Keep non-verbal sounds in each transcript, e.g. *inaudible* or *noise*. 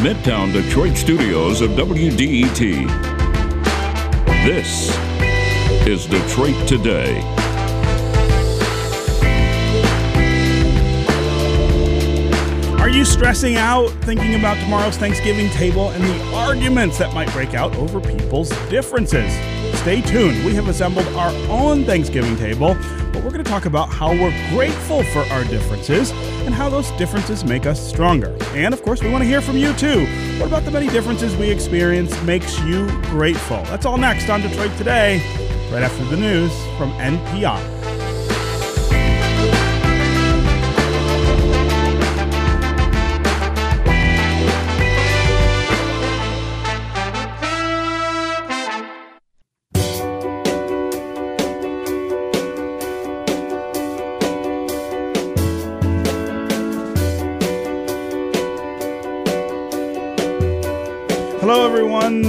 Midtown Detroit studios of WDET. This is Detroit Today. Are you stressing out thinking about tomorrow's Thanksgiving table and the arguments that might break out over people's differences? Stay tuned. We have assembled our own Thanksgiving table, but we're going to talk about how we're grateful for our differences and how those differences make us stronger. And of course, we want to hear from you too. What about the many differences we experience makes you grateful? That's all next on Detroit Today, right after the news from NPR.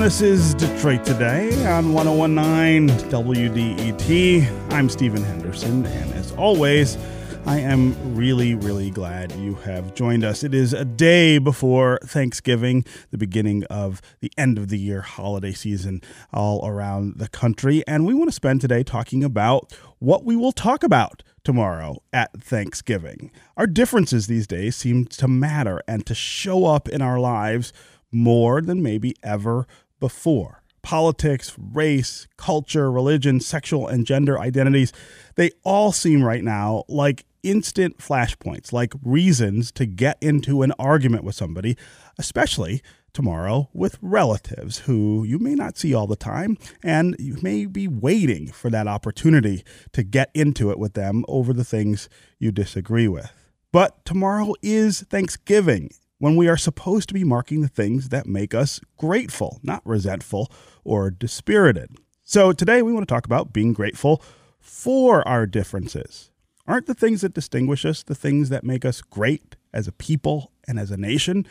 This is Detroit Today on 1019 WDET. I'm Stephen Henderson, and as always, I am really, really glad you have joined us. It is a day before Thanksgiving, the beginning of the end of the year holiday season all around the country, and we want to spend today talking about what we will talk about tomorrow at Thanksgiving. Our differences these days seem to matter and to show up in our lives more than maybe ever before. Politics, race, culture, religion, sexual and gender identities, they all seem right now like instant flashpoints, like reasons to get into an argument with somebody, especially tomorrow with relatives who you may not see all the time, and you may be waiting for that opportunity to get into it with them over the things you disagree with. But tomorrow is Thanksgiving, when we are supposed to be marking the things that make us grateful, not resentful or dispirited. So today we want to talk about being grateful for our differences. Aren't the things that distinguish us the things that make us great as a people and as a nation?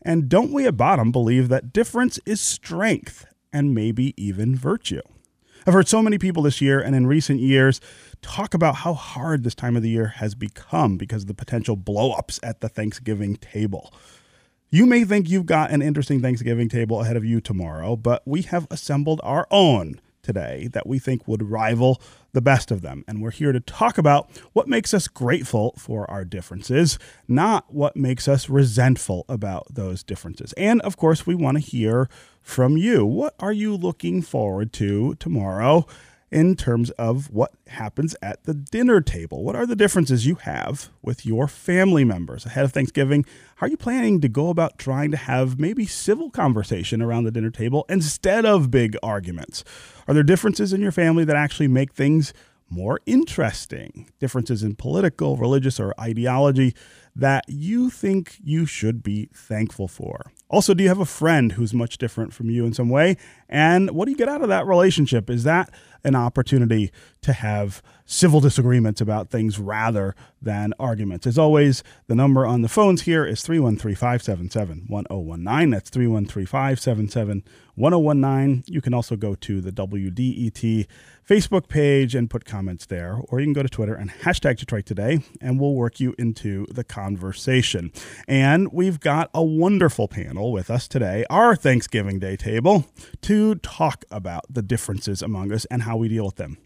And don't we at bottom believe that difference is strength and maybe even virtue? I've heard so many people this year and in recent years talk about how hard this time of the year has become because of the potential blowups at the Thanksgiving table. You may think you've got an interesting Thanksgiving table ahead of you tomorrow, but we have assembled our own today that we think would rival the best of them. And we're here to talk about what makes us grateful for our differences, not what makes us resentful about those differences. And of course, we want to hear from you. What are you looking forward to tomorrow? In terms of what happens at the dinner table. What are the differences you have with your family members ahead of Thanksgiving? How are you planning to go about trying to have maybe civil conversation around the dinner table instead of big arguments? Are there differences in your family that actually make things more interesting? Differences in political, religious, or ideology that you think you should be thankful for? Also, do you have a friend who's much different from you in some way? And what do you get out of that relationship? Is that an opportunity to have civil disagreements about things rather than arguments. As always, the number on the phones here is 313 577 1019. That's 313 577 1019. You can also go to the WDET Facebook page and put comments there, or you can go to Twitter and hashtag Detroit Today, and we'll work you into the conversation. And we've got a wonderful panel with us today, our Thanksgiving Day table, to talk about the differences among us and how we deal with them.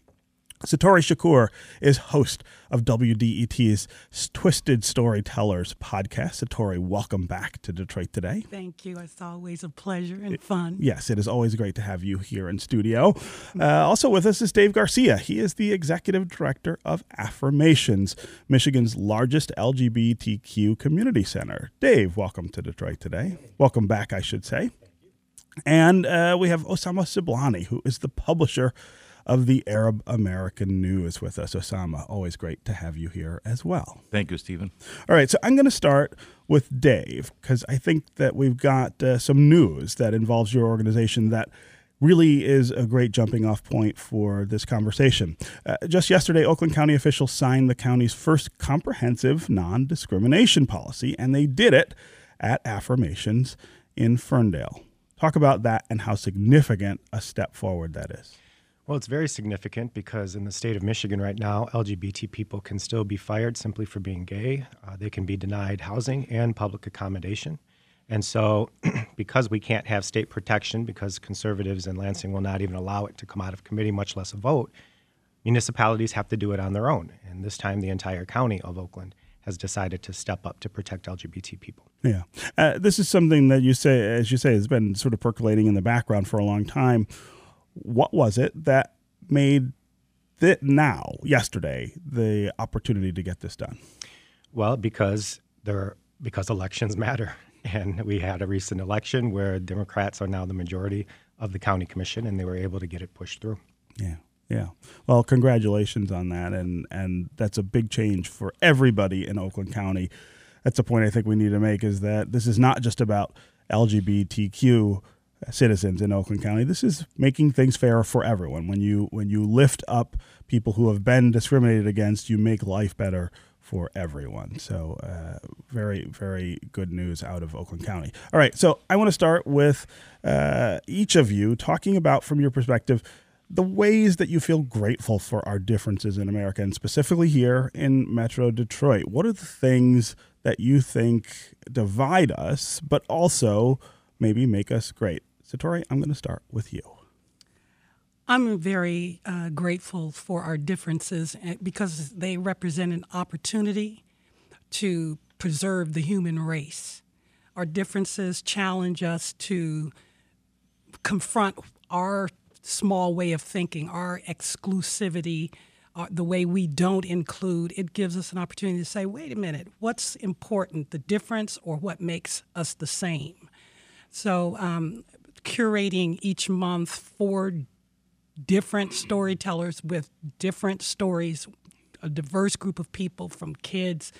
Satori Shakur is host of WDET's Twisted Storytellers podcast. Satori, welcome back to Detroit today. Thank you. It's always a pleasure and fun. Yes, it is always great to have you here in studio. Uh, also with us is Dave Garcia. He is the executive director of Affirmations, Michigan's largest LGBTQ community center. Dave, welcome to Detroit today. Welcome back, I should say. And uh, we have Osama Siblani, who is the publisher of the Arab American News with us. Osama, always great to have you here as well. Thank you, Stephen. All right, so I'm going to start with Dave because I think that we've got uh, some news that involves your organization that really is a great jumping off point for this conversation. Uh, just yesterday, Oakland County officials signed the county's first comprehensive non discrimination policy, and they did it at Affirmations in Ferndale. Talk about that and how significant a step forward that is. Well, it's very significant because in the state of Michigan right now, LGBT people can still be fired simply for being gay. Uh, they can be denied housing and public accommodation. And so, *clears throat* because we can't have state protection, because conservatives in Lansing will not even allow it to come out of committee, much less a vote, municipalities have to do it on their own. And this time, the entire county of Oakland has decided to step up to protect LGBT people. Yeah. Uh, this is something that you say, as you say, has been sort of percolating in the background for a long time. What was it that made it now, yesterday, the opportunity to get this done? Well, because there, because elections matter. *laughs* And we had a recent election where Democrats are now the majority of the county commission, and they were able to get it pushed through. Yeah. Yeah. Well, congratulations on that, and and that's a big change for everybody in Oakland County. That's a point I think we need to make is that this is not just about LGBTQ citizens in Oakland County. This is making things fair for everyone. When you when you lift up people who have been discriminated against, you make life better for everyone. So, uh, very, very good news out of Oakland County. All right, so I want to start with uh, each of you talking about, from your perspective, the ways that you feel grateful for our differences in America, and specifically here in Metro Detroit. What are the things that you think divide us, but also maybe make us great? Satori, I'm going to start with you. I'm very uh, grateful for our differences eh, because they represent an opportunity to preserve the human race. Our differences challenge us to confront our small way of thinking, our exclusivity, uh, the way we don't include, it gives us an opportunity to say, wait a minute, what's important, the difference or what makes us the same? So, um, curating each month four different storytellers with different stories, a diverse group of people from kids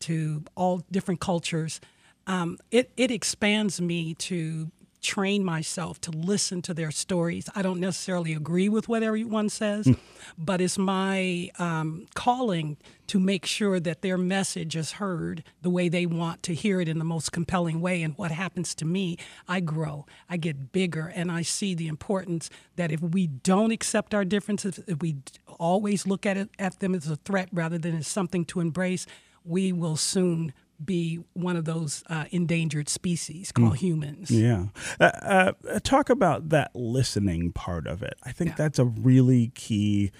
to all different cultures. Um, it, it expands me to train myself to listen to their stories. I don't necessarily agree with what everyone says, mm. but it's my um, calling to make sure that their message is heard the way they want to hear it in the most compelling way. And what happens to me, I grow, I get bigger, and I see the importance that if we don't accept our differences, if we always look at it at them as a threat rather than as something to embrace, we will soon be one of those uh, endangered species called mm. humans. Yeah. Uh, uh, talk about that listening part of it. I think yeah. that's a really key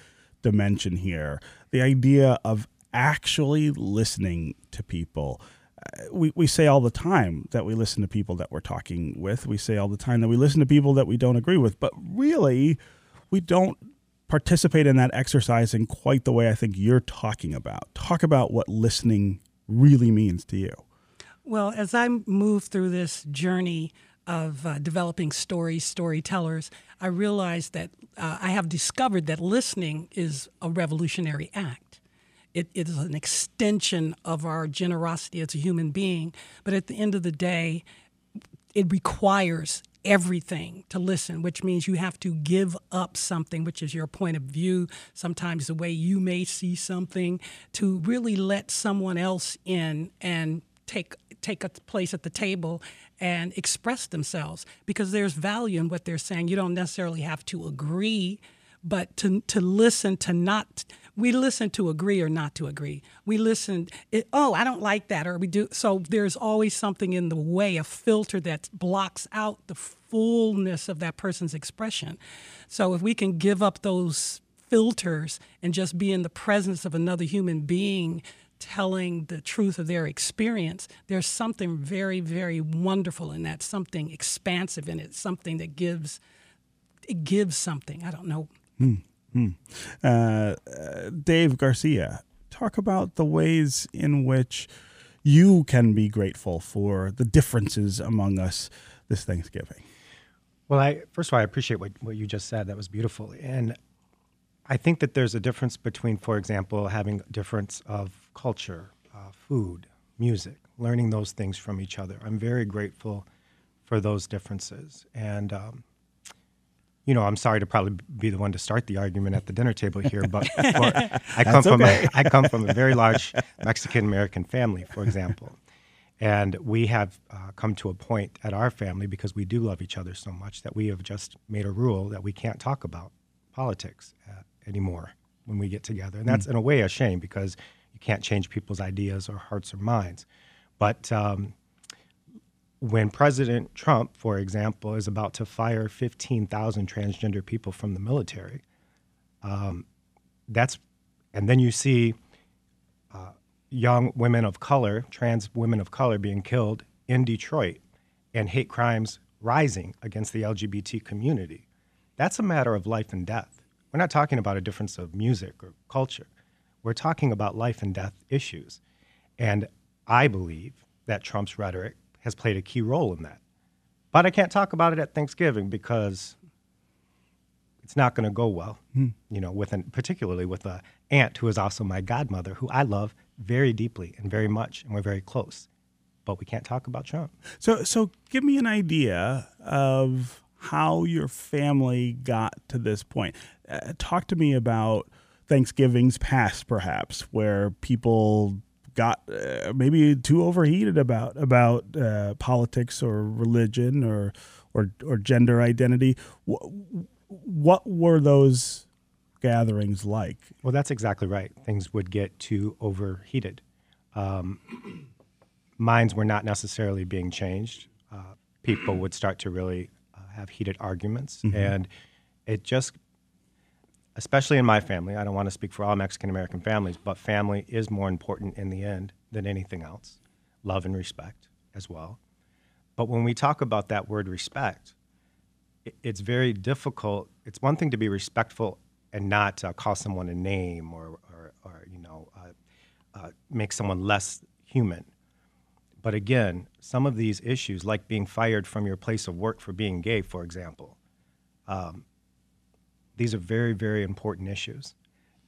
dimension here. The idea of actually listening to people. Uh, we, we say all the time that we listen to people that we're talking with. We say all the time that we listen to people that we don't agree with. But really, we don't participate in that exercise in quite the way I think you're talking about. Talk about what listening really means to you? Well, as I move through this journey of uh, developing stories, storytellers, I realized that uh, I have discovered that listening is a revolutionary act. It, it is an extension of our generosity as a human being, but at the end of the day, it requires everything to listen, which means you have to give up something, which is your point of view, sometimes the way you may see something, to really let someone else in and take take a place at the table and express themselves because there's value in what they're saying. You don't necessarily have to agree, but to to listen to not we listen to agree or not to agree. We listen, it, oh, I don't like that, or we do. So there's always something in the way, a filter that blocks out the fullness of that person's expression. So if we can give up those filters and just be in the presence of another human being telling the truth of their experience, there's something very, very wonderful in that, something expansive in it, something that gives it gives something. I don't know. Hmm. Uh, Dave Garcia, talk about the ways in which you can be grateful for the differences among us this Thanksgiving. Well, I first of all, I appreciate what, what you just said. That was beautiful. And I think that there's a difference between, for example, having a difference of culture, uh, food, music, learning those things from each other. I'm very grateful for those differences. And um, you know, I'm sorry to probably be the one to start the argument at the dinner table here, but *laughs* I come from okay. a, I come from a very large Mexican American family, for example, and we have uh, come to a point at our family because we do love each other so much that we have just made a rule that we can't talk about politics uh, anymore when we get together, and that's mm. in a way a shame because you can't change people's ideas or hearts or minds, but. Um, when President Trump, for example, is about to fire 15,000 transgender people from the military, um, that's, and then you see uh, young women of color, trans women of color, being killed in Detroit, and hate crimes rising against the LGBT community. That's a matter of life and death. We're not talking about a difference of music or culture. We're talking about life and death issues. And I believe that Trump's rhetoric has played a key role in that. But I can't talk about it at Thanksgiving because it's not going to go well. Hmm. You know, with an, particularly with a aunt who is also my godmother, who I love very deeply and very much, and we're very close. But we can't talk about Trump. So, so give me an idea of how your family got to this point. Uh, talk to me about Thanksgivings past, perhaps, where people got uh, maybe too overheated about about uh, politics or religion or or or gender identity. What, what were those gatherings like? Well, that's exactly right. Things would get too overheated. Um, *clears throat* minds were not necessarily being changed. Uh, people would start to really uh, have heated arguments, mm-hmm. and it just especially in my family, I don't want to speak for all Mexican American families, but family is more important in the end than anything else. Love and respect as well. But when we talk about that word respect, it's very difficult. It's one thing to be respectful and not uh, call someone a name or, or, or you know, uh, uh, make someone less human. But again, some of these issues, like being fired from your place of work for being gay, for example, um, these are very, very important issues.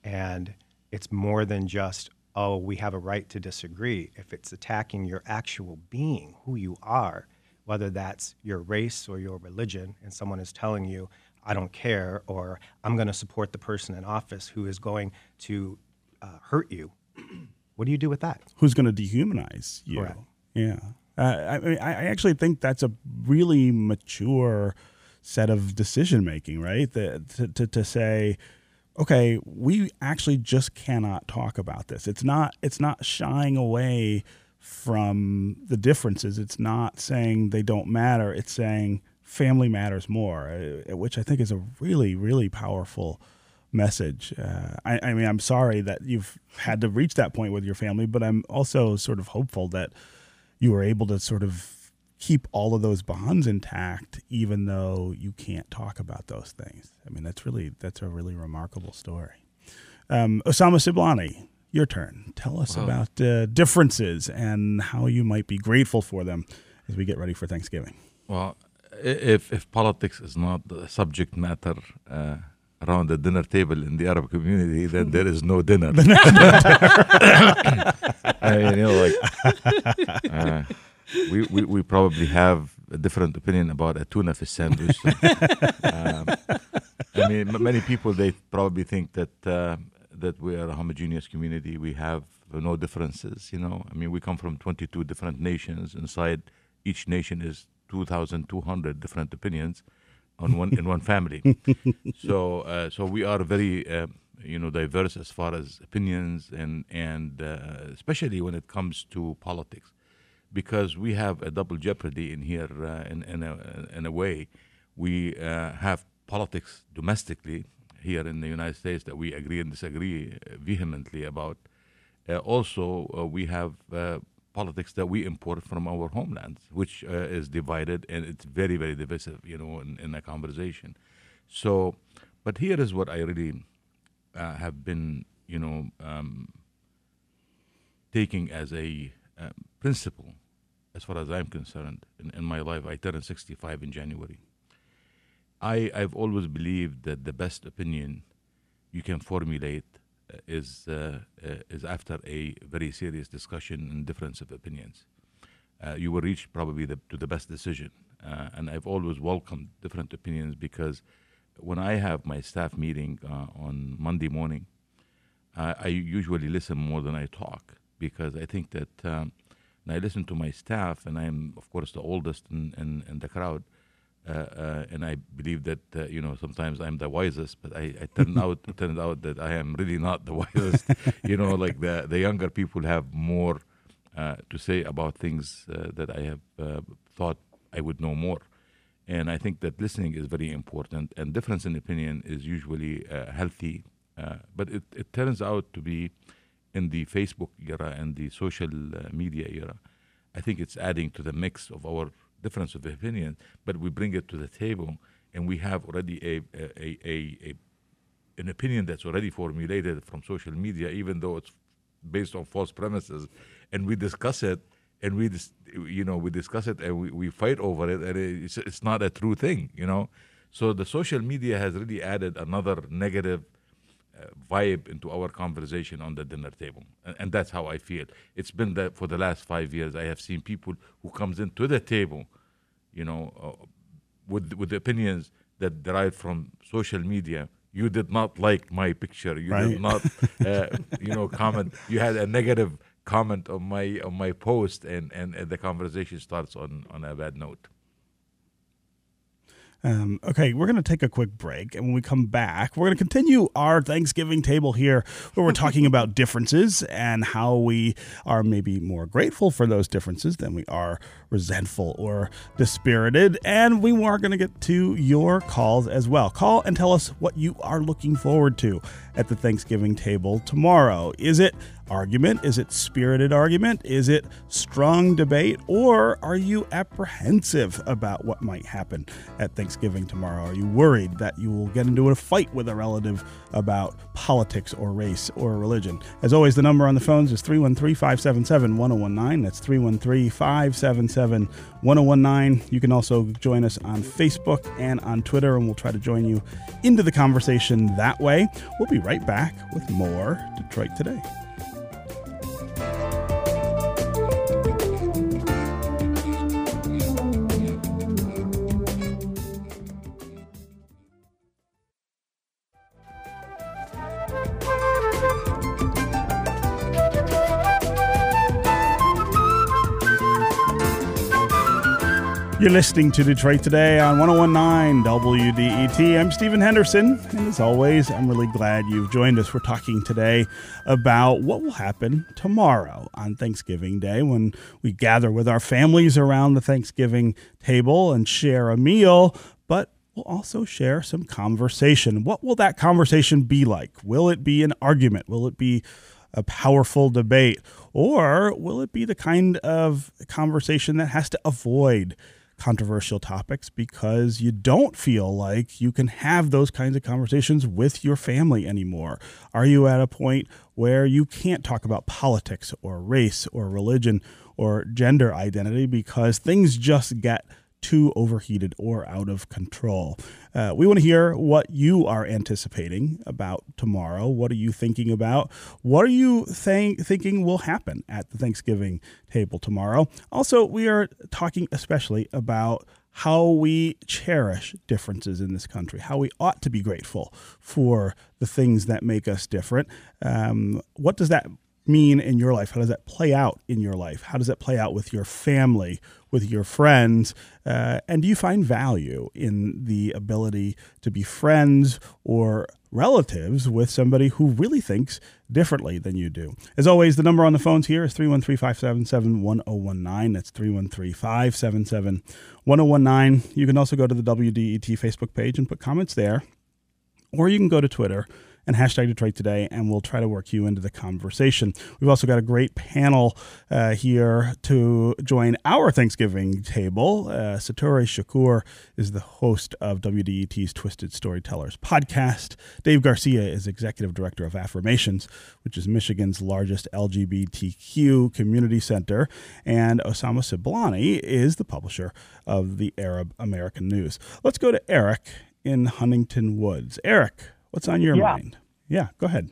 And it's more than just, oh, we have a right to disagree. If it's attacking your actual being, who you are, whether that's your race or your religion, and someone is telling you, I don't care, or I'm going to support the person in office who is going to uh, hurt you, *clears throat* what do you do with that? Who's going to dehumanize you? Correct. Yeah. Uh, I, I actually think that's a really mature set of decision making, right? The, to, to, to say, okay, we actually just cannot talk about this. It's not it's not shying away from the differences. It's not saying they don't matter. It's saying family matters more, uh, which I think is a really really powerful message. Uh, I, I mean, I'm sorry that you've had to reach that point with your family, but I'm also sort of hopeful that you were able to sort of keep all of those bonds intact, even though you can't talk about those things. I mean, that's really that's a really remarkable story. Um, Osama Siblani, your turn. Tell us wow. about uh, differences and how you might be grateful for them as we get ready for Thanksgiving. Well, if if politics is not the subject matter. Uh, around the dinner table in the Arab community, then there is no dinner. *laughs* *laughs* I mean, you know, like, *laughs* uh, we, we, we probably have a different opinion about a tuna fish sandwich. um, I mean, many people they probably think that uh, that we are a homogeneous community. We have no differences. You know, I mean, we come from 22 different nations. Inside each nation is 2,200 different opinions on one in one family. *laughs* so uh, so we are very. Uh, you know, diverse as far as opinions and and uh, especially when it comes to politics because we have a double jeopardy in here uh, in, in, a, in a way. We uh, have politics domestically here in the United States that we agree and disagree uh, vehemently about. Uh, also, uh, we have uh, politics that we import from our homelands, which is divided and it's very, very divisive, you know, in, in a conversation. So, but here is what I really have been, you know, um, taking as a um, principle as far as I'm concerned, in, in my life. I turned 65 in January. I, I've always believed that the best opinion you can formulate uh, is, uh, uh, is after a very serious discussion and difference of opinions. Uh, you will reach probably the, to the best decision. Uh, and I've always welcomed different opinions because when I have my staff meeting uh, on Monday morning, I usually listen more than I talk because I think that um, and I listen to my staff, and I'm of course the oldest in, in, in the crowd. Uh, uh, and I believe that uh, you know sometimes I'm the wisest, but I, I *laughs* out turned out that I am really not the *laughs* wisest. you know, like the the younger people have more uh, to say about things uh, that I have uh, thought I would know more. And I think that listening is very important, and difference in opinion is usually uh, healthy. Uh, but it, it turns out to be in the Facebook era and the social uh, media era. I think it's adding to the mix of our difference of opinion, but we bring it to the table, and we have already a, a, a, a an opinion that's already formulated from social media, even though it's based on false premises, and we discuss it, and we, dis- you know, we discuss it, and we, we fight over it, and it's, it's not a true thing, you know. So the social media has really added another negative vibe into our conversation on the dinner table, and, and that's how I feel. It's been that for the last five years. I have seen people who comes into the table, you know, uh, with with opinions that derive from social media you did not like my picture you Right. did not *laughs* uh, you know comment you had a negative comment on my on my post and, and and the conversation starts on on a bad note Um, okay, we're going to take a quick break. And when we come back, we're going to continue our Thanksgiving table here where we're talking *laughs* about differences and how we are maybe more grateful for those differences than we are resentful or dispirited. And we are going to get to your calls as well. Call and tell us what you are looking forward to at the Thanksgiving table tomorrow. Is it argument? Is it spirited argument? Is it strong debate? Or are you apprehensive about what might happen at Thanksgiving tomorrow? Are you worried that you will get into a fight with a relative about politics or race or religion? As always, the number on the phones is 313 577 1019. That's 313 577 1019. You can also join us on Facebook and on Twitter, and we'll try to join you into the conversation that way. We'll be right back with more Detroit Today. You're listening to Detroit Today on 1019 WDET. I'm Stephen Henderson, and as always, I'm really glad you've joined us. We're talking today about what will happen tomorrow on Thanksgiving Day when we gather with our families around the Thanksgiving table and share a meal, but we'll also share some conversation. What will that conversation be like? Will it be an argument? Will it be a powerful debate? Or will it be the kind of conversation that has to avoid controversial topics because you don't feel like you can have those kinds of conversations with your family anymore? Are you at a point where you can't talk about politics or race or religion or gender identity because things just get too overheated or out of control. Uh, we want to hear what you are anticipating about tomorrow. What are you thinking about? What are you think, thinking will happen at the Thanksgiving table tomorrow? Also, we are talking especially about how we cherish differences in this country, how we ought to be grateful for the things that make us different. Um, what does that mean in your life? How does that play out in your life? How does that play out with your family, with your friends? Uh, and do you find value in the ability to be friends or relatives with somebody who really thinks differently than you do? As always, the number on the phones here is 313 577 1019. That's 313 577 1019. You can also go to the WDET Facebook page and put comments there, or you can go to Twitter and hashtag Detroit Today, and we'll try to work you into the conversation. We've also got a great panel uh, here to join our Thanksgiving table. Uh, Satori Shakur is the host of WDET's Twisted Storytellers podcast. Dave Garcia is executive director of Affirmations, which is Michigan's largest LGBTQ community center, and Osama Siblani is the publisher of the Arab American News. Let's go to Eric in Huntington Woods. Eric, what's on your Yeah. mind? Yeah, go ahead.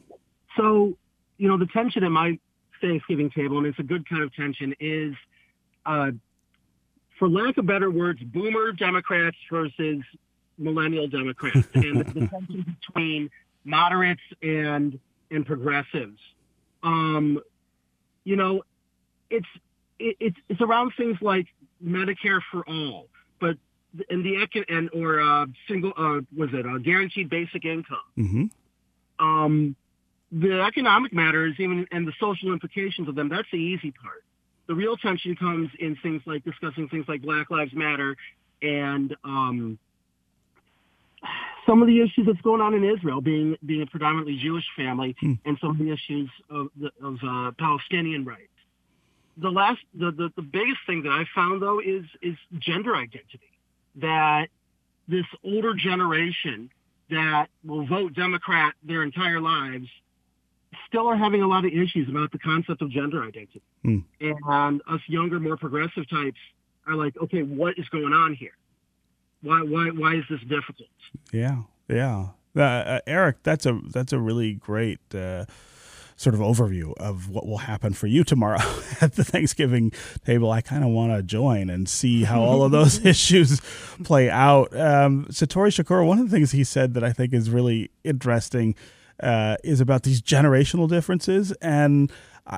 So, you know, the tension at my Thanksgiving table, and it's a good kind of tension, is, uh, for lack of better words, boomer Democrats versus millennial Democrats, *laughs* and the, the tension between moderates and and progressives. Um, you know, it's it, it's it's around things like Medicare for all, but and the and or uh, single uh, was it uh, guaranteed basic income. hmm um, the economic matters, even and the social implications of them, that's the easy part. The real tension comes in things like discussing things like Black Lives Matter and um, some of the issues that's going on in Israel, being being a predominantly Jewish family, Hmm. and some of the issues of the, of uh, Palestinian rights. The last, the, the the biggest thing that I found though is is gender identity. That this older generation that will vote Democrat their entire lives still are having a lot of issues about the concept of gender identity. Hmm. And us younger, more progressive types are like, okay, what is going on here? Why why why is this difficult? Yeah, yeah. Uh, uh, Eric, that's a that's a really great uh, sort of overview of what will happen for you tomorrow *laughs* at the Thanksgiving table. I kind of want to join and see how all of those *laughs* issues play out. Um, Satori Shakur, one of the things he said that I think is really interesting uh, is about these generational differences and.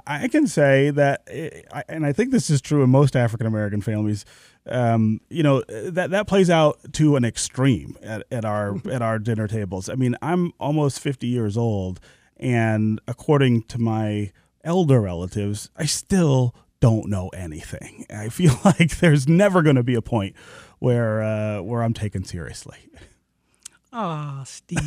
I- can say that, eh, and I think this is true in most African American families. Um, you know that that plays out to an extreme at, at our at our dinner tables. I mean, I'm almost 50 years old, and according to my elder relatives, I still don't know anything. I feel *laughs* like there's never going to be a point where uh, where I'm taken seriously. Oh, *laughs* Steve.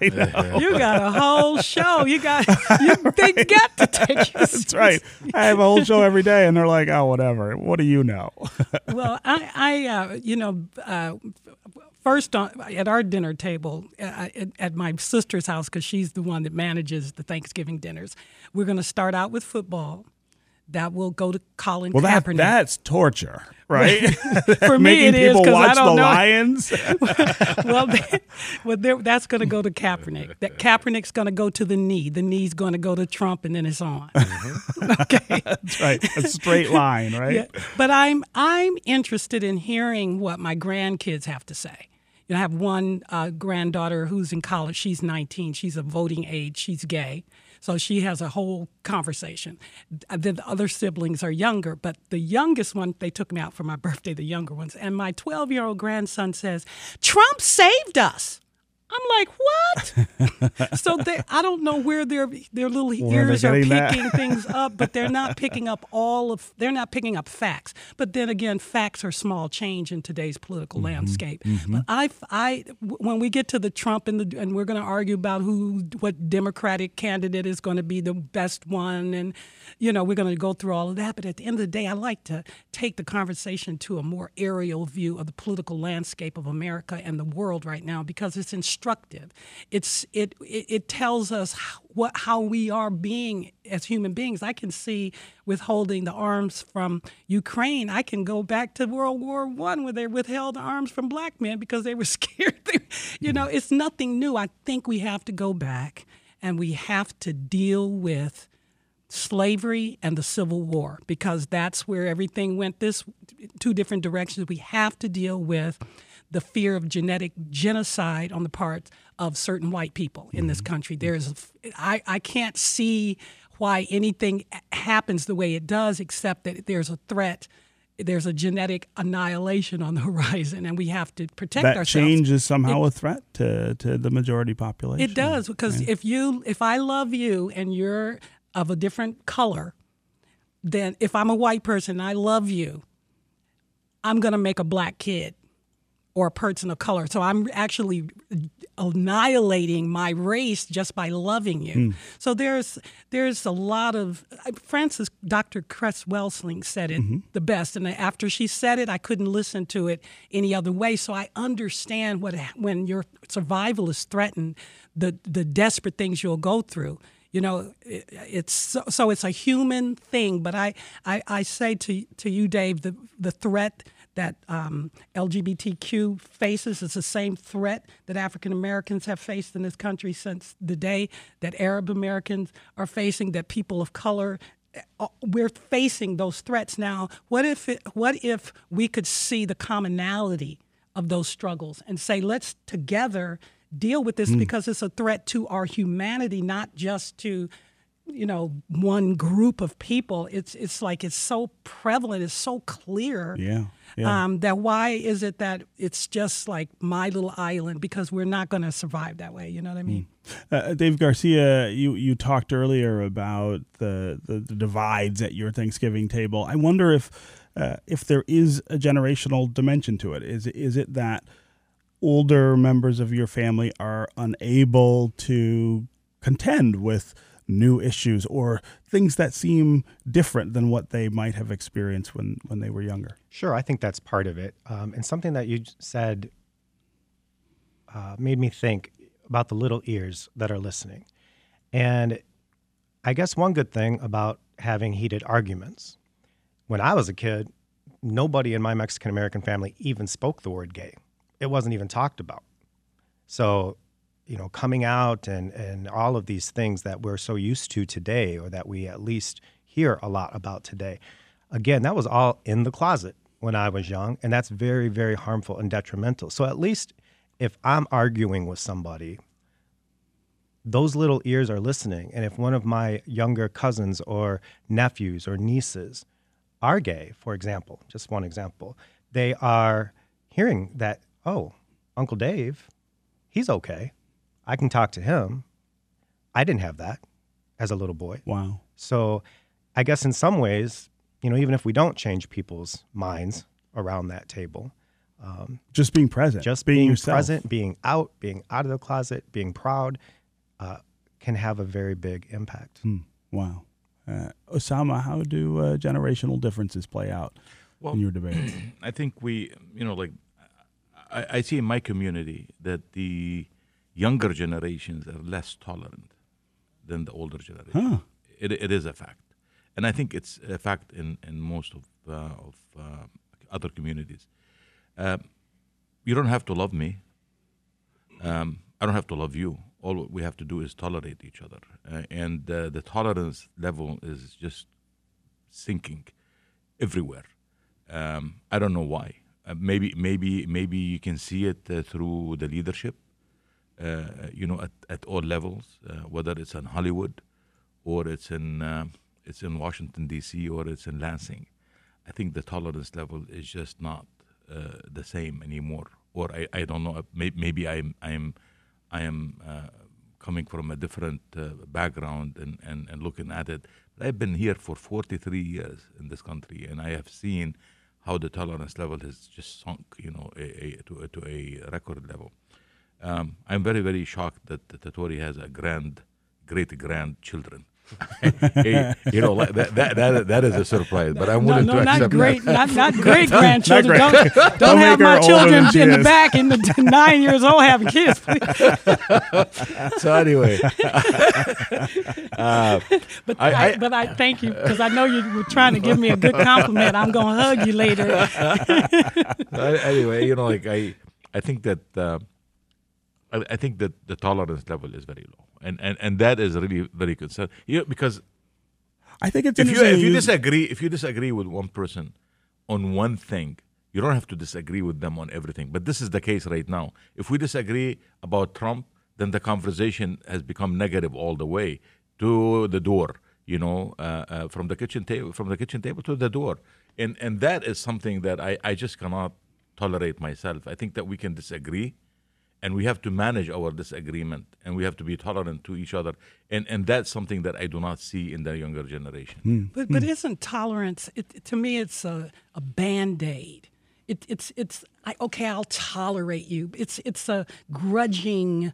You got a whole show. You got you, *laughs* they got to take you. That's right. I have a whole show every day, and they're like, "Oh, whatever. What do you know?" Well, I, I, uh, you know, uh, first on at our dinner table uh, at, at my sister's house because she's the one that manages the Thanksgiving dinners. We're going to start out with football. That will go to Colin Well, that Kaepernick. that's torture, right? *laughs* For *laughs* me, it is because I don't the know. Lions. *laughs* well, they, well that's going to go to Kaepernick. That Kaepernick's going to go to the knee. The knee's going to go to Trump, and then it's on. okay. That's right. A straight line, right? Yeah, but I'm I'm interested in hearing what my grandkids have to say. You know, I have one uh, granddaughter who's in college. She's 19. She's of voting age. She's gay, so she has a whole conversation. Uh, The the other siblings are younger, but the youngest one they took me out for my birthday. The younger ones, and my 12 year old grandson says, "Trump saved us." I'm like, what? *laughs* so they, I don't know where their their little ears are getting that. picking things up, but they're not *laughs* picking up all of. They're not picking up facts. But then again, facts are small change in today's political Mm-hmm. landscape. But I, I, when we get to the Trump and the and we're going to argue about who, what Democratic candidate is going to be the best one, and you know we're going to go through all of that. But at the end of the day, I like to take the conversation to a more aerial view of the political landscape of America and the world right now because it's It's it it, it tells us how, what how we are being as human beings. I can see withholding the arms from Ukraine. I can go back to World War One where they withheld arms from black men because they were *laughs* scared. You know, it's nothing new. I think we have to go back and we have to deal with slavery and the Civil War because that's where everything went this two different directions. We have to deal with the fear of genetic genocide on the part of certain white people in this mm-hmm. country. Mm-hmm. There's I, I can't see why anything happens the way it does except that there's a threat there's a genetic annihilation on the *laughs* horizon and we have to protect That ourselves. change is somehow a threat to, to the majority population. It does because if you if I love you and you're of a different color, then if I'm a white person and I love you, I'm gonna make a black kid or a person of color. So I'm actually annihilating my race just by loving you. Hmm. So there's there's a lot of Frances Dr. Cress Welsing said it mm-hmm. the best, and after she said it, I couldn't listen to it any other way. So I understand what when your survival is threatened, the the desperate things you'll go through. You know, it, it's so, so it's a human thing. But I, I, I say to to you, Dave, the the threat that um, LGBTQ faces is the same threat that African Americans have faced in this country since the day that Arab Americans are facing, that people of color. uh, We're facing those threats now. What if it, what if we could see the commonality of those struggles and say, let's together deal with this because it's a threat to our humanity, not just to you know one group of people. It's it's like it's so prevalent. It's so clear. Yeah. Yeah. Um, that why is it that it's just like my little island because we're not going to survive that way. You know what I mean? Uh, Dave Garcia, you, you talked earlier about the, the, the divides at your Thanksgiving table. I wonder if uh, if there is a generational dimension to it. Is is it that older members of your family are unable to contend with new issues or things that seem different than what they might have experienced when, when they were younger? Sure, I think that's part of it. Um, and something that you said uh, made me think about the little ears that are listening. And I guess one good thing about having heated arguments, when I was a kid, nobody in my Mexican American family even spoke the word gay. It wasn't even talked about. So, you know, coming out and, and all of these things that we're so used to today, or that we at least hear a lot about today, again, that was all in the closet when I was young. And that's very, very harmful and detrimental. So, at least if I'm arguing with somebody, those little ears are listening. And if one of my younger cousins or nephews or nieces are gay, for example, just one example, they are hearing that, oh, Uncle Dave, he's okay. I can talk to him. I didn't have that as a little boy. Wow. So I guess in some ways, you know, even if we don't change people's minds around that table, Just being present. just being, being, yourself. present, being out, being out of the closet, being proud, uh, can have a very big impact. Wow. Uh, Osama, how do uh, generational differences play out Well, in your debates? *clears throat* I think we, you know, like I, I see in my community that the younger generations are less tolerant than the older generation. Huh. It, it is a fact, and I think it's a fact in, in most of uh, of uh, other communities. Um, you don't have to love me. Um, I don't have to love you. All we have to do is tolerate each other, uh, and uh, the tolerance level is just sinking everywhere. Um, I don't know why. Uh, maybe, maybe, maybe you can see it uh, through the leadership. Uh, you know, at, at all levels, uh, whether it's in Hollywood, or it's in um it's in Washington D.C. or it's in Lansing. I think the tolerance level is just not uh, the same anymore. Or I, I don't know. Maybe, maybe I'm I'm I am uh, coming from a different uh, background and, and, and looking at it. I've been here for 43 years in this country, and I have seen how the tolerance level has just sunk, you know, a, a, to, to a record level. Um, I'm very, very shocked that, that Tory has a grand, great grandchildren. *laughs* You know, that, that, that, that is a surprise, but I'm No, willing no, to not accept great, that. not *laughs* not great grandchildren. Not Don't, don't, Don't have my children in the back in the *laughs* nine years old having kids. so anyway, But I- I, I- but I thank you because I know you were trying to give me a good compliment. I'm going to hug you later. Uh, anyway, you know, like I, I think that uh, I, I think that the tolerance level is very low, and and, and that is really very concerned. You know, because I think it's if you if you you- disagree if you disagree with one person on one thing, you don't have to disagree with them on everything. But this is the case right now. If we disagree about Trump, then the conversation has become negative all the way to the door. You know, uh, uh, from the kitchen table from the kitchen table to the door, and and that is something that I I just cannot tolerate myself. I think that we can disagree and we have to manage our disagreement and we have to be tolerant to each other and and that's something that i do not see in the younger generation hmm. But but hmm. isn't tolerance? It, to me, it's a, a band aid. It, it's it's I, okay. I'll tolerate you. It's it's a grudging.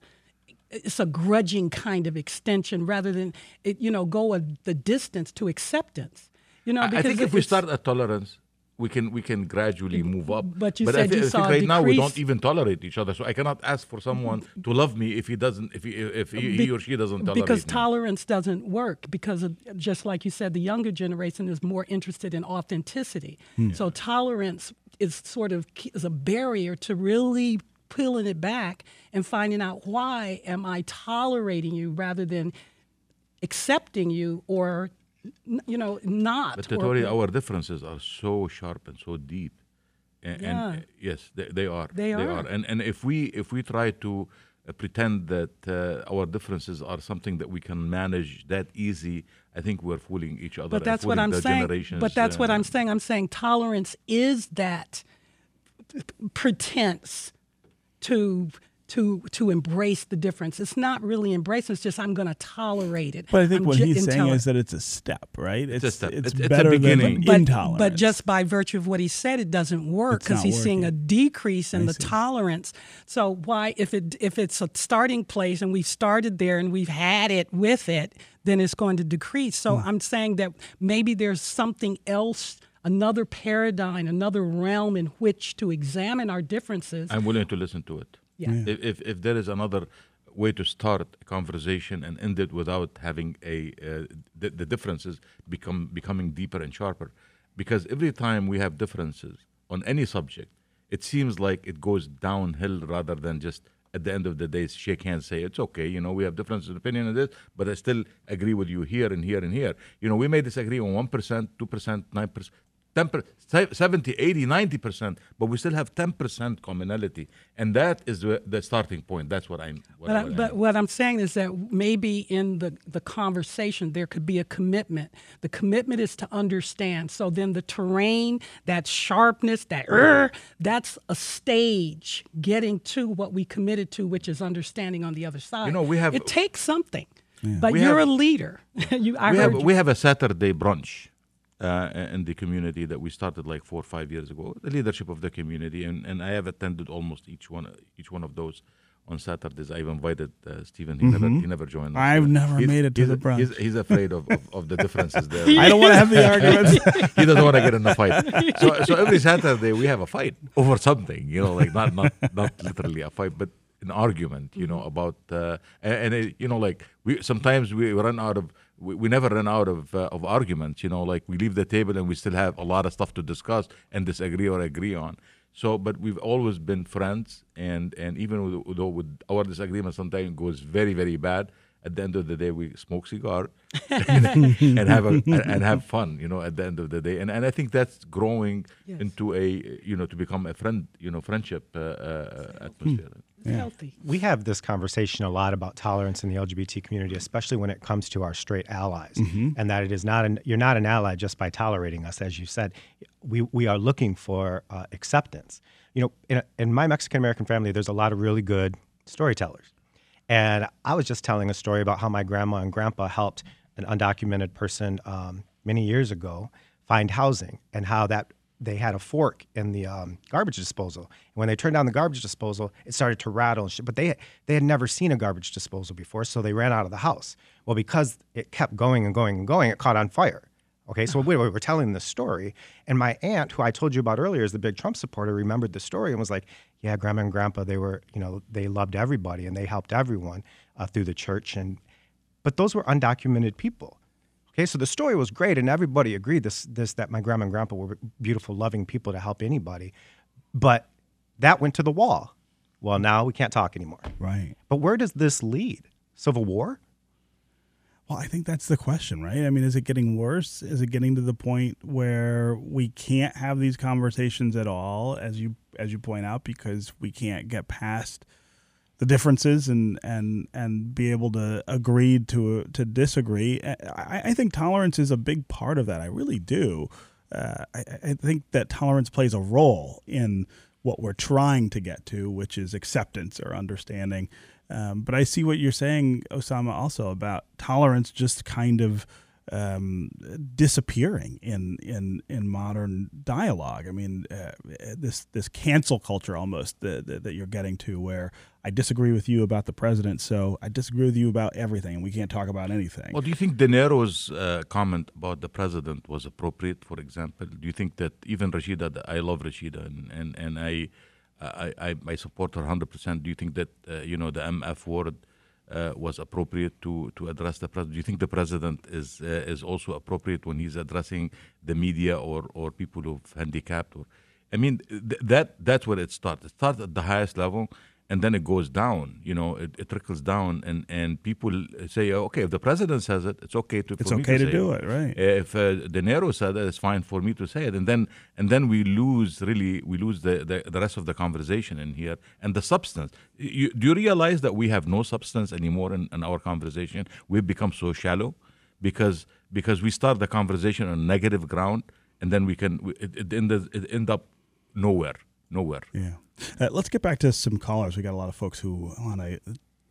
It's a grudging kind of extension rather than it, you know go a, the distance to acceptance. You know, I- i because think if we start at tolerance we can we can gradually move up But you I, said you I think saw a right now we don't even tolerate each other so i cannot ask for someone to love me if he doesn't if he if he, he or she doesn't tolerate because me. tolerance doesn't work because of, just like you said the younger generation is more interested in authenticity Hmm. so tolerance is sort of is a barrier to really peeling it back and finding out why am i tolerating you rather than accepting you or you know not But or- our differences are so sharp and so deep. And, Yeah. and yes, they, they are. They are. And and if we if we try to uh, pretend that uh, our differences are something that we can manage that easy, I think we're fooling each other. But that's what I'm saying. But that's what uh, I'm saying. I'm saying tolerance is that pretense to to to embrace the difference. It's not really embracing. It's just I'm going to tolerate it. But I think I'm what ju- he's saying intolerant. is that it's a step, right? It's a step. It's, It's- it's a better beginning. than but, intolerance. but just by virtue of what he said, it doesn't work because not he's seeing a decrease in I the see. tolerance. So why, if it if it's a starting place and we've started there and we've had it with it, then it's going to decrease. So Hmm. I'm saying that maybe there's something else, another paradigm, another realm in which to examine our differences. I'm willing to listen to it. Yeah. Yeah. If, if if there is another way to start a conversation and end it without having a uh, the, the differences become becoming deeper and sharper, because every time we have differences on any subject, it seems like it goes downhill rather than just at the end of the day shake hands say it's okay you know we have differences of opinion on this but i still agree with you here and here and here you know we may disagree on 1% 2% 9% 10%, 70, 80, 90%, but we still have 10% commonality. And that is the, the starting point. That's what I'm. What, But, I, what but I'm- what I'm saying is that maybe in the, the conversation there could be a commitment. The commitment is to understand. So then the terrain, that sharpness, that er, that's a stage getting to what we committed to, which is understanding on the other side. You know, we have- it takes something, but We you're have- a leader. *laughs* you, I we have, you. we have a Saturday brunch uh, in the community that we started like four or five years ago. The leadership of the community, and, and I have attended almost each one each one of those on Saturdays. I've invited uh, Stephen. He never he never joined. us. I've never He's- made it to the brunch. He's, he's afraid of, of, of the differences there. *laughs* I don't want to have the arguments. *laughs* he doesn't want to get in a fight. So, so every Saturday we have a fight over something, you know, like not not not literally a fight, but an argument, you know, about uh, and, and it, you know, like we sometimes we run out of we, we never run out of uh, of arguments, you know, like we leave the table and we still have a lot of stuff to discuss and disagree or agree on. So, but we've always been friends, and and even with, though with our disagreement sometimes goes very very bad. At the end of the day, we smoke cigar *laughs* and have a, and, and have fun, you know. At the end of the day, and and I think that's growing Yes. into a you know to become a friend, you know, friendship uh, uh, atmosphere. It's healthy. We have this conversation a lot about tolerance in the LGBT community, especially when it comes to our straight allies, and that it is not an, you're not an ally just by tolerating us, as you said. We we are looking for uh, acceptance. You know, in, a, in my Mexican American family, there's a lot of really good storytellers, and I was just telling a story about how my grandma and grandpa helped an undocumented person um, many years ago find housing, and how that they had a fork in the um, garbage disposal. And when they turned down the garbage disposal, it started to rattle and shit. But they they had never seen a garbage disposal before, so they ran out of the house. Well, because it kept going and going and going, it caught on fire. Okay, so we, we were telling this story, and my aunt, who I told you about earlier, is the big Trump supporter, remembered the story and was like, "Yeah, Grandma and Grandpa, they were, you know, they loved everybody and they helped everyone uh, through the church, and but those were undocumented people." Okay, so the story was great, and everybody agreed this this that my grandma and grandpa were beautiful, loving people to help anybody, but that went to the wall. Well, now we can't talk anymore. right. But where does this lead? Civil war? Well, I think that's the question, right? I mean, is it getting worse? Is it getting to the point where we can't have these conversations at all, as you as you point out, because we can't get past the differences and and and be able to agree to to disagree? I, I think tolerance is a big part of that. I really do. Uh, I, I think that tolerance plays a role in what we're trying to get to, which is acceptance or understanding. Um, but I see what you're saying, Osama, also about tolerance just kind of um, disappearing in, in in modern dialogue. I mean, uh, this this cancel culture almost that, that, that you're getting to, where I disagree with you about the president, so I disagree with you about everything, and we can't talk about anything. Well, do you think De Niro's uh, comment about the president was appropriate? For example, do you think that even Rashida, I love Rashida, and and, and I, I, I I support her hundred percent. Do you think that uh, you know the MF word uh, was appropriate to to address the president? Do you think the president is uh, is also appropriate when he's addressing the media or or people who've handicapped? Or I mean, th- that that's where it starts. It starts at the highest level. And then it goes down. You know, it, it trickles down, and, and people say, okay, if the president says it, it's okay to. It's okay to, to do it. it, right? If uh, De Niro said it, it's fine for me to say it, and then and then we lose really we lose the, the, the rest of the conversation in here and the substance. You, do you realize that we have no substance anymore in, in our conversation? We've become so shallow because because we start the conversation on negative ground, and then we can it, it, end, it end up nowhere, nowhere. Yeah. Uh, let's get back to some callers. We got a lot of folks who want to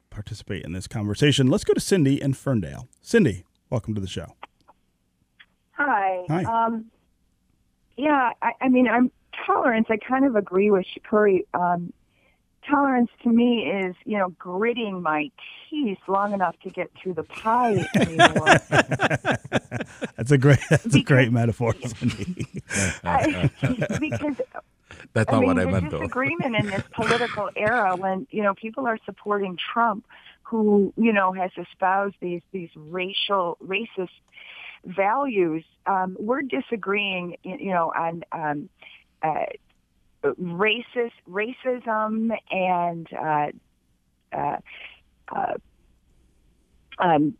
participate in this conversation. Let's go to Cindy in Ferndale. Cindy, welcome to the show. Hi. Hi. Um, yeah, I, I, mean, I'm tolerance. I kind of agree with Shakoor. Um, tolerance to me is, you know, gritting my teeth long enough to get through the pie *laughs* anymore. that's a great. That's because, a great metaphor. *laughs* I, because that's not I mean, what I meant, though. disagreement in this *laughs* political era when you know people are supporting Trump, who you know has espoused these these racial racist values. Um, we're disagreeing, you know, on um, uh, racist racism and uh, uh, uh, um,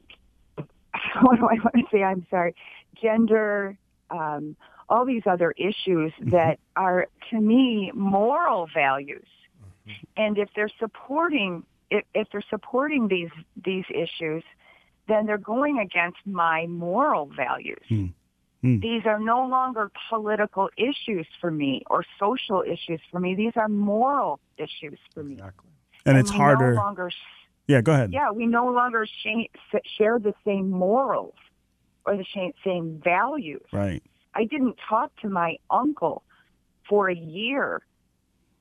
*laughs* what do I want to say? I'm sorry, gender. Um, all these other issues mm-hmm. that are, to me, moral values. Mm-hmm. And if they're supporting, if, if they're supporting these these issues, then they're going against my moral values. Mm. Mm. These are no longer political issues for me or social issues for me. These are moral issues for me. Exactly. And, and it's harder. No longer, yeah, go ahead. Yeah, we no longer sh- share the same morals or the same values. Right. I didn't talk to my uncle for a year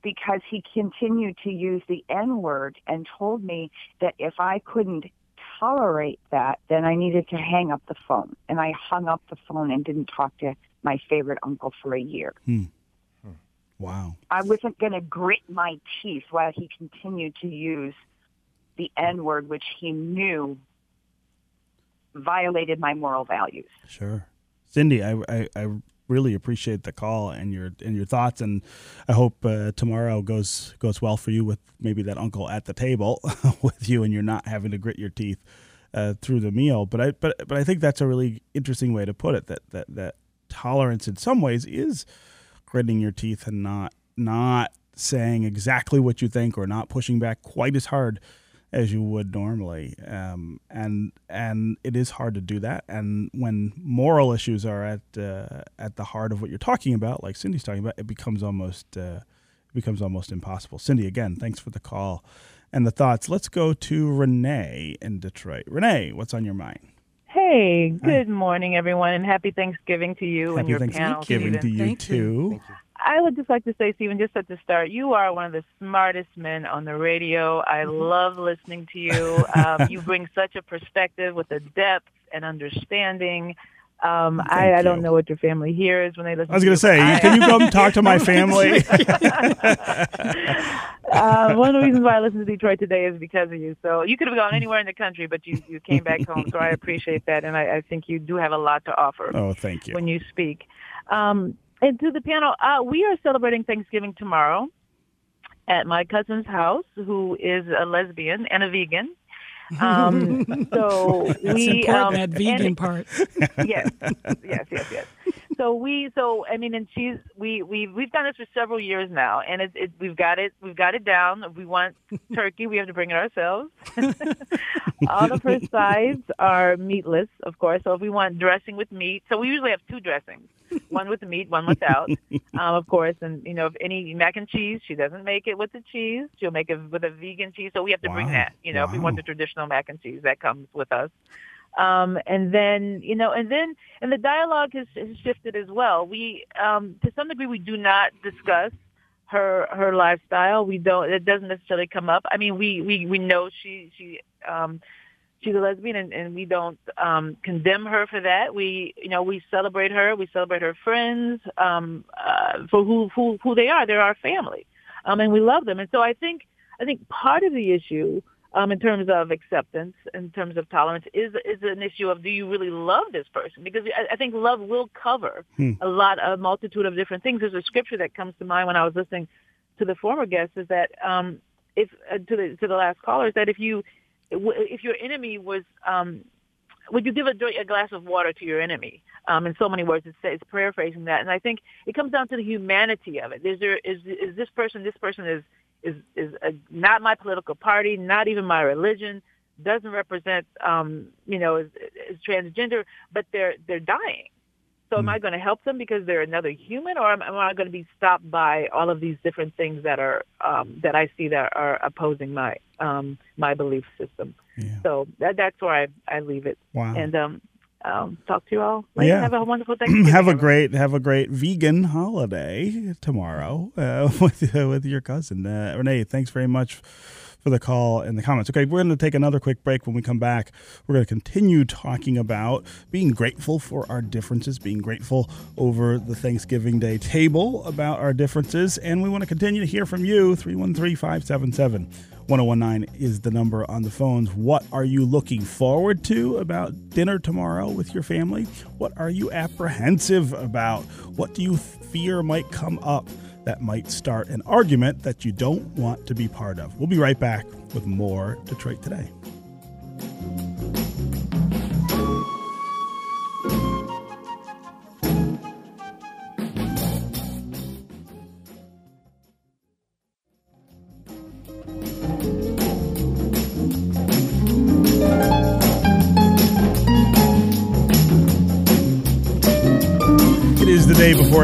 because he continued to use the N word and told me that if I couldn't tolerate that, then I needed to hang up the phone. And I hung up the phone and didn't talk to my favorite uncle for a year. Hmm. Wow. I wasn't going to grit my teeth while he continued to use the N word, which he knew violated my moral values. Sure. Cindy, I, I, I really appreciate the call and your and your thoughts, and I hope uh, tomorrow goes goes well for you with maybe that uncle at the table *laughs* with you, and you're not having to grit your teeth uh, through the meal. But I but but I think that's a really interesting way to put it. That that that tolerance in some ways is gritting your teeth and not not saying exactly what you think or not pushing back quite as hard as you would normally. Um, and and it is hard to do that. And when moral issues are at uh, at the heart of what you're talking about, like Cindy's talking about, it becomes almost uh, it becomes almost impossible. Cindy, again, thanks for the call and the thoughts. Let's go to Renee in Detroit. Renee, what's on your mind? Hey, good Hi. morning, everyone, and happy Thanksgiving to you happy and your Thanksgiving panel. to you Thank too. You. I would just like to say, Stephen, just at the start, you are one of the smartest men on the radio. I mm-hmm. love listening to you. *laughs* Um, you bring such a perspective with a depth and understanding. Um, I, I, don't know what your family hears when they listen. I was going to say, I, can you come *laughs* talk to my family? *laughs* uh, one of the reasons why I listen to Detroit today is because of you. So you could have gone anywhere in the country, but you, you came back home. So I appreciate that, and I, I think you do have a lot to offer. Oh, thank you. When you speak. Um, and to the panel, uh, we are celebrating Thanksgiving tomorrow at my cousin's house, who is a lesbian and a vegan. Um, *laughs* so That's we important, um, that vegan part. *laughs* Yes, yes, yes, yes. So we, so I mean, and she's we we we've done this for several years now, and it, it we've got it we've got it down. If we want *laughs* turkey, we have to bring it ourselves. *laughs* All of her sides are meatless, of course. So if we want dressing with meat, so we usually have two dressings one with the meat, one without, *laughs* um, of course. And you know, if any mac and cheese, she doesn't make it with the cheese. She'll make it with a vegan cheese. So we have to wow. bring that. You know, wow. if we want the traditional mac and cheese, that comes with us. Um, and then you know, and then and the dialogue has, has shifted as well. We, um, to some degree, we do not discuss her her lifestyle. We don't. It doesn't necessarily come up. I mean, we we we know she she um she's a lesbian and, and we don't um condemn her for that we you know we celebrate her we celebrate her friends um uh, for who who who they are they're our family um and we love them and so i think i think part of the issue um in terms of acceptance in terms of tolerance is is an issue of do you really love this person because i, I think love will cover hmm. a lot a multitude of different things there's a scripture that comes to mind when i was listening to the former guest is that um if uh, to the to the last caller is that if you if your enemy was um, would you give a, a glass of water to your enemy? Um, in so many words, it's, it's paraphrasing that, and I think it comes down to the humanity of it. Is there is is this person? This person is is is a, not my political party, not even my religion, doesn't represent um, you know is, is transgender, but they're they're dying. So am hmm. I going to help them because they're another human, or am, am I going to be stopped by all of these different things that are um, that I see that are opposing my um, my belief system? Yeah. So that, that's where I, I leave it. Wow. And um, um, talk to you all later. Yeah. Have a wonderful *clears throat* day. have a great have a great vegan holiday tomorrow uh, *laughs* with uh, with your cousin uh, Renee. Thanks very much for the call and the comments. Okay, we're going to take another quick break. When we come back, we're going to continue talking about being grateful for our differences, being grateful over the Thanksgiving Day table about our differences, and we want to continue to hear from you. 313 577 1019 is the number on the phones. What are you looking forward to about dinner tomorrow with your family? What are you apprehensive about? What do you fear might come up that might start an argument that you don't want to be part of? We'll be right back with more Detroit Today.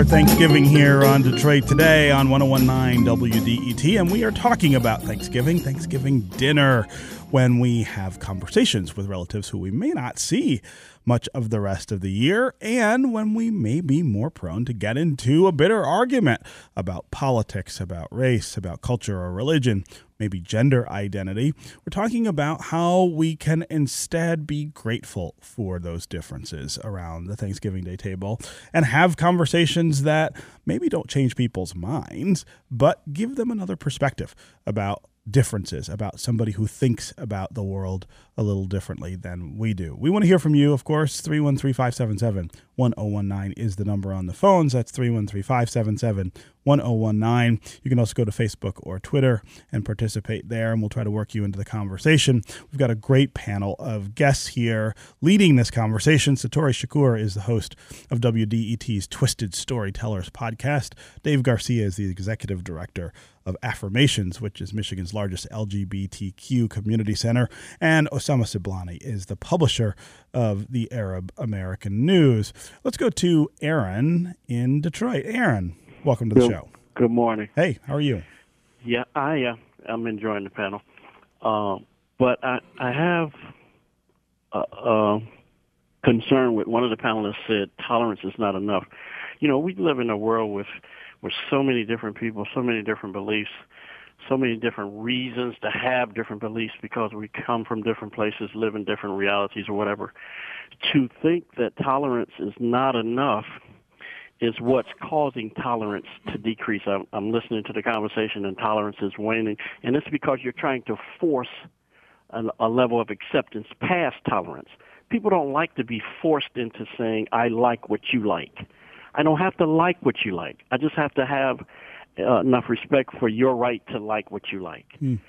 Thanksgiving here on Detroit Today on 1019 WDET. And we are talking about Thanksgiving, Thanksgiving dinner, when we have conversations with relatives who we may not see much of the rest of the year, and when we may be more prone to get into a bitter argument about politics, about race, about culture or religion, maybe gender identity. We're talking about how we can instead be grateful for those differences around the Thanksgiving Day table and have conversations that maybe don't change people's minds, but give them another perspective about differences about somebody who thinks about the world a little differently than we do. We want to hear from you, of course. 313 577 1019 is the number on the phones. That's 313 577 1019. You can also go to Facebook or Twitter and participate there, and we'll try to work you into the conversation. We've got a great panel of guests here leading this conversation. Satori Shakoor is the host of WDET's Twisted Storytellers podcast. Dave Garcia is the executive director of Affirmations, which is Michigan's largest LGBTQ community center. And Osama Siblani is the publisher of the Arab American News. Let's go to Aaron in Detroit. Aaron, welcome to the good, show. Good morning. Hey, how are you? Yeah, I uh, I'm enjoying the panel, uh, but I I have a, a concern with one of the panelists said tolerance is not enough. You know, we live in a world with with so many different people, so many different beliefs, so many different reasons to have different beliefs because we come from different places, live in different realities or whatever. To think that tolerance is not enough is what's causing tolerance to decrease. I'm, I'm listening to the conversation and tolerance is waning, and it's because you're trying to force a, a level of acceptance past tolerance. People don't like to be forced into saying, I like what you like. I don't have to like what you like. I just have to have uh, enough respect for your right to like what you like. Mm.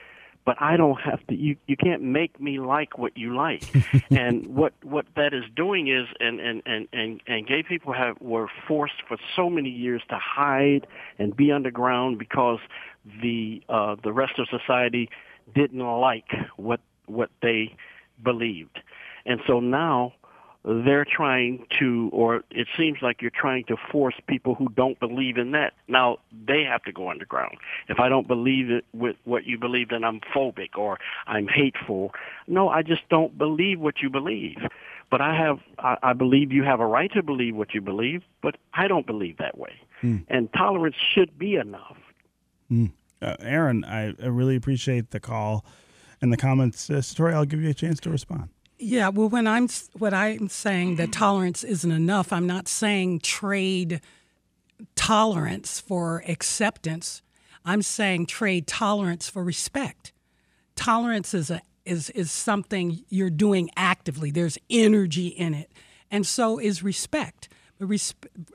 But I don't have to. You you can't make me like what you like. *laughs* and what what that is doing is, and and and and and gay people have were forced for so many years to hide and be underground because the uh, the rest of society didn't like what what they believed. And so now they're trying to, or it seems like you're trying to force people who don't believe in that. Now they have to go underground. If I don't believe it with what you believe, then I'm phobic or I'm hateful. No, I just don't believe what you believe. But I have, I, I believe you have a right to believe what you believe, but I don't believe that way. Mm. And tolerance should be enough. Mm. Uh, Aaron, I, I, really appreciate the call and the comments. Uh, Satori, I'll give you a chance to respond. Yeah, well, when I'm what I'm saying that mm. tolerance isn't enough, I'm not saying trade tolerance for acceptance. I'm saying trade tolerance for respect. Tolerance is a is is something you're doing actively. There's energy in it, and so is respect.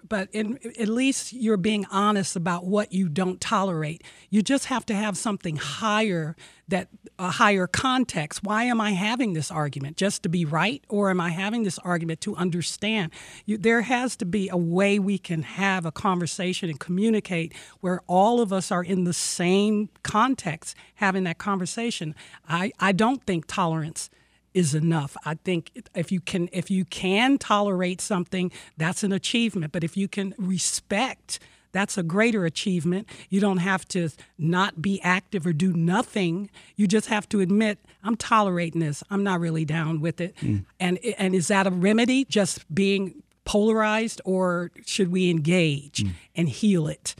But in, at least you're being honest about what you don't tolerate. You just have to have something higher that a higher context. Why am I having this argument? Just to be right, or am I having this argument to understand? You, there has to be a way we can have a conversation and communicate where all of us are in the same context having that conversation. I, I don't think tolerance is enough. I think if you can if you can tolerate something, that's an achievement. But if you can respect, that's a greater achievement. You don't have to not be active or do nothing. You just have to admit, I'm tolerating this. I'm not really down with it. Mm. And and is that a remedy? Just being polarized, or should we engage mm. and heal it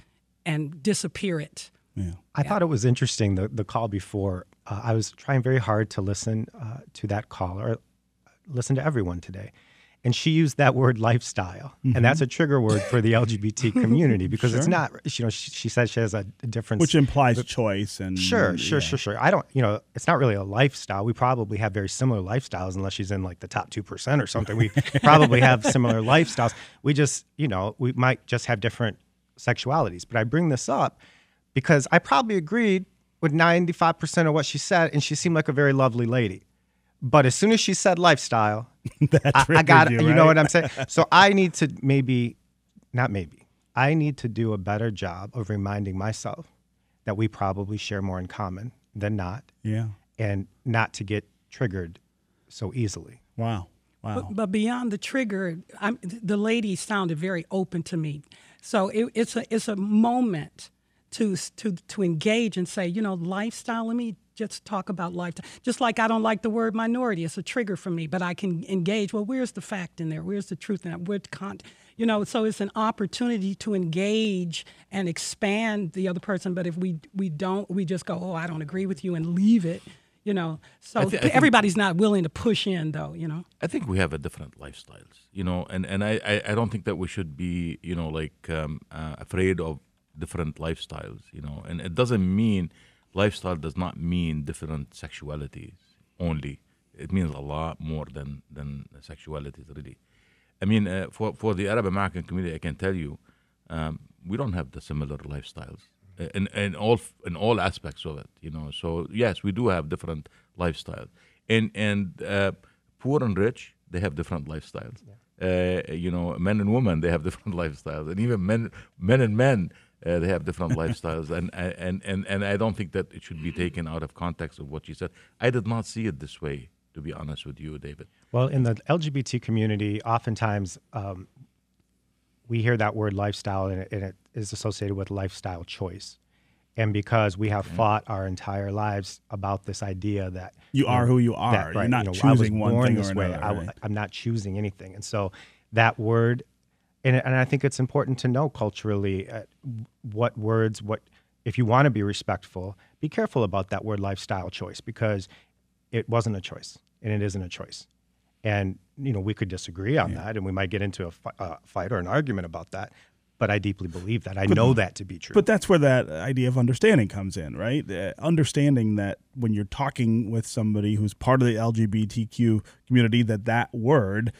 and disappear it? Yeah. I yeah. thought it was interesting the the call before uh, I was trying very hard to listen uh, to that caller, listen to everyone today. And she used that word lifestyle. Mm-hmm. And that's a trigger word for the LGBT *laughs* community because sure. it's not, you know, she, she says she has a, a difference. Which implies but, choice and. Sure, sure, yeah. sure, sure. I don't, you know, it's not really a lifestyle. We probably have very similar lifestyles unless she's in like the top 2% or something. We *laughs* probably have similar lifestyles. We just, you know, we might just have different sexualities. But I bring this up because I probably agreed with 95% of what she said, and she seemed like a very lovely lady. But as soon as she said lifestyle, *laughs* I, I, got you, you know what I'm saying? So I need to maybe, not maybe, I need to do a better job of reminding myself that we probably share more in common than not. Yeah. And not to get triggered so easily. Wow. Wow. But, but beyond the trigger, I'm, the lady sounded very open to me. So it, it's a it's a moment to to to engage and say, you know, lifestyle. Let me just talk about lifestyle. Just like I don't like the word minority, it's a trigger for me, but I can engage. Well, where's the fact in there? Where's the truth in that? Where's con- you know, so it's an opportunity to engage and expand the other person. But if we we don't, we just go, oh, I don't agree with you, and leave it. You know, so th- everybody's not willing to push in, though. You know, I think we have a different lifestyles. You know, and and I I, I don't think that we should be you know like um, uh, afraid of different lifestyles, you know, and it doesn't mean lifestyle does not mean different sexualities only. It means a lot more than than sexualities, really. I mean, uh, for for the Arab American community, I can tell you, um, we don't have the similar lifestyles in in all in all aspects of it. You know, so yes, we do have different lifestyles, and and uh, poor and rich they have different lifestyles. Yeah. Uh, you know, men and women they have *laughs* different lifestyles, and even men men and men uh, they have different lifestyles, and, and and and I don't think that it should be taken out of context of what you said. I did not see it this way, to be honest with you, David. Well, in the LGBT community, oftentimes um, we hear that word lifestyle, and it, and it is associated with lifestyle choice. And because we have fought our entire lives about this idea that you, you are know, who you are, that, right, you're not you know, choosing one thing or another. Way. Right? I, I'm not choosing anything, and so that word and, and I think it's important to know culturally uh, what words, what if you want to be respectful, be careful about that word lifestyle choice because it wasn't a choice and it isn't a choice. And you know we could disagree on yeah. that, and we might get into a fi- uh, fight or an argument about that. But I deeply believe that. I but, know that to be true. But that's where that idea of understanding comes in, right? Uh, understanding that when you're talking with somebody who's part of the LGBTQ community, that that word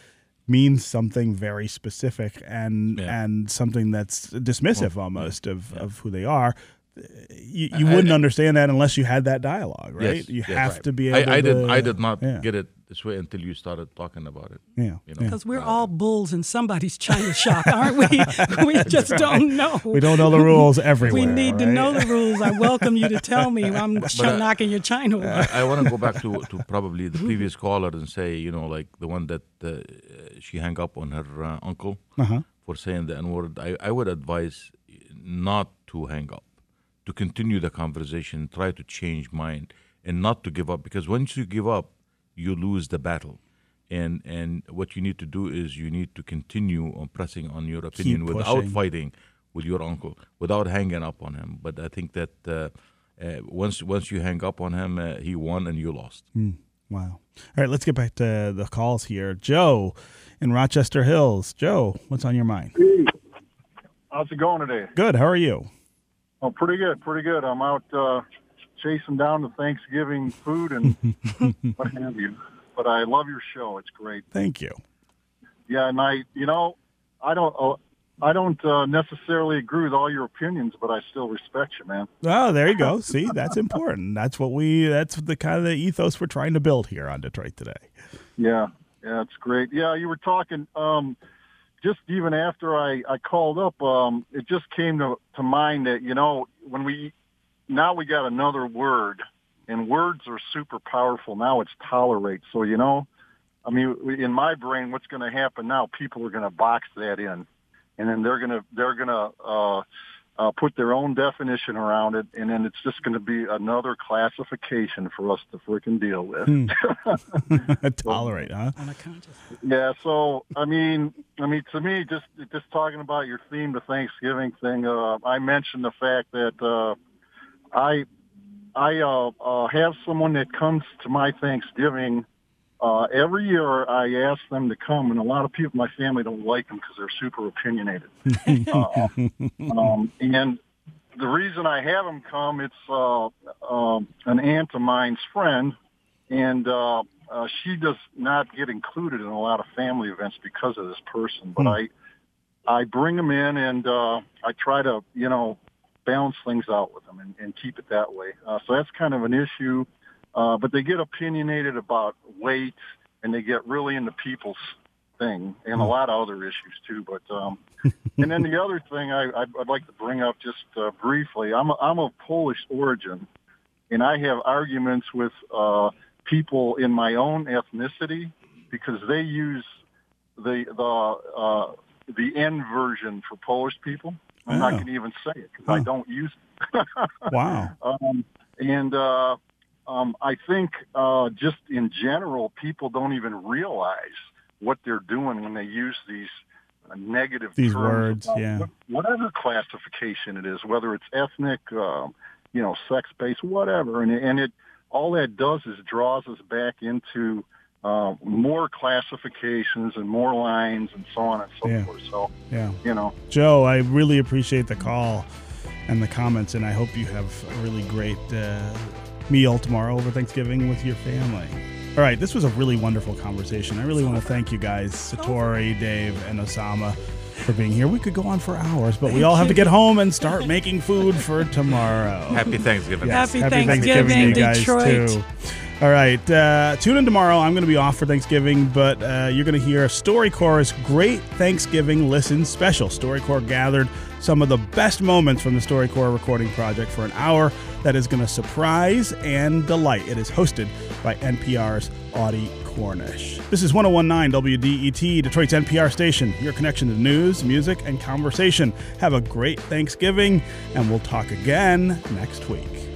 means something very specific and yeah. and something that's dismissive well, almost of, yeah. of who they are. You, you wouldn't I, understand that unless you had that dialogue, right? Yes, you yes, have right. to be able. I, I to, did. I did not get it this way until you started talking about it. Yeah, because you know? we're uh, all bulls in somebody's china shop, aren't we? *laughs* we just right. don't know. We don't know the rules *laughs* everywhere. we need right? to know the rules. I welcome you to *laughs* tell me. I'm but, uh, knocking your china over. I, I want to go back to, to probably the previous caller and say, you know, like the one that uh, she hung up on her uh, uncle uh-huh. for saying the N word. I, I would advise not to hang up, to continue the conversation, try to change mind, and not to give up because once you give up, you lose the battle. And and what you need to do is you need to continue on pressing on your opinion without fighting with your uncle, without hanging up on him. But I think that uh, uh, once once you hang up on him, uh, he won and you lost. Mm, wow. All right, let's get back to the calls here. Joe in Rochester Hills. Joe, what's on your mind? Hey. How's it going today? Good. How are you? Oh, pretty good. Pretty good. I'm out uh, chasing down the Thanksgiving food and *laughs* what have you. But I love your show. It's great. Thank you. Yeah, and I, you know, I don't. Uh, I don't uh, necessarily agree with all your opinions, but I still respect you, man. Oh, there you go. See, that's important. That's what we. That's the kind of the ethos we're trying to build here on Detroit today. Yeah, yeah, it's great. Yeah, you were talking. Um, just even after I I called up, um, it just came to to mind that you know when we now we got another word, and words are super powerful. Now it's tolerate. So you know, I mean, in my brain, what's going to happen now? People are going to box that in and then they're gonna they're gonna uh, uh, put their own definition around it, and then it's just going to be another classification for us to freaking deal with. Hmm. *laughs* *laughs* Tolerate, huh? Yeah. So I mean, I mean, to me, just just talking about your theme, the Thanksgiving thing, uh, I mentioned the fact that uh, I I uh, uh, have someone that comes to my Thanksgiving uh, every year I ask them to come, and a lot of people in my family don't like them because they're super opinionated. *laughs* uh, um, and the reason I have them come, it's uh, uh, an aunt of mine's friend, and uh, uh, she does not get included in a lot of family events because of this person. But I, I bring them in, and uh, I try to, you know, balance things out with them and, and keep it that way. Uh, so that's kind of an issue. Uh, but they get opinionated about weight and they get really into people's thing and a Hmm. lot of other issues too. But um, and then the other thing I, I'd, I'd like to bring up just uh, briefly, I'm a, I'm of Polish origin, and I have arguments with uh, people in my own ethnicity because they use the the uh, the N version for Polish people. I'm not Oh. going to even say it because I don't use it. *laughs* Wow. Um, and uh, um, I think uh, just in general, people don't even realize what they're doing when they use these uh, negative These terms words, yeah. whatever classification it is, whether it's ethnic, uh, you know, sex-based, whatever, and and it all that does is draws us back into uh, more classifications and more lines and so on and so Yeah. forth. So Yeah. you know, Joe, I really appreciate the call and the comments, and I hope you have a really great uh, meal tomorrow over Thanksgiving with your family. All right, this was a really wonderful conversation. I really want to thank you guys, Satori, Dave, and Osama, for being here. We could go on for hours, but we all have to get home and start making food for tomorrow. Happy Thanksgiving. Yes, Happy Thanksgiving, to you guys, Detroit. too. All right, uh, tune in tomorrow. I'm going to be off for Thanksgiving, but uh, you're going to hear StoryCorps' Great Thanksgiving Listen Special. StoryCorps gathered some of the best moments from the StoryCorps recording project for an hour that is going to surprise and delight. It is hosted by NPR's Audie Cornish. This is 1019 WDET, Detroit's NPR station, your connection to news, music, and conversation. Have a great Thanksgiving, and we'll talk again next week.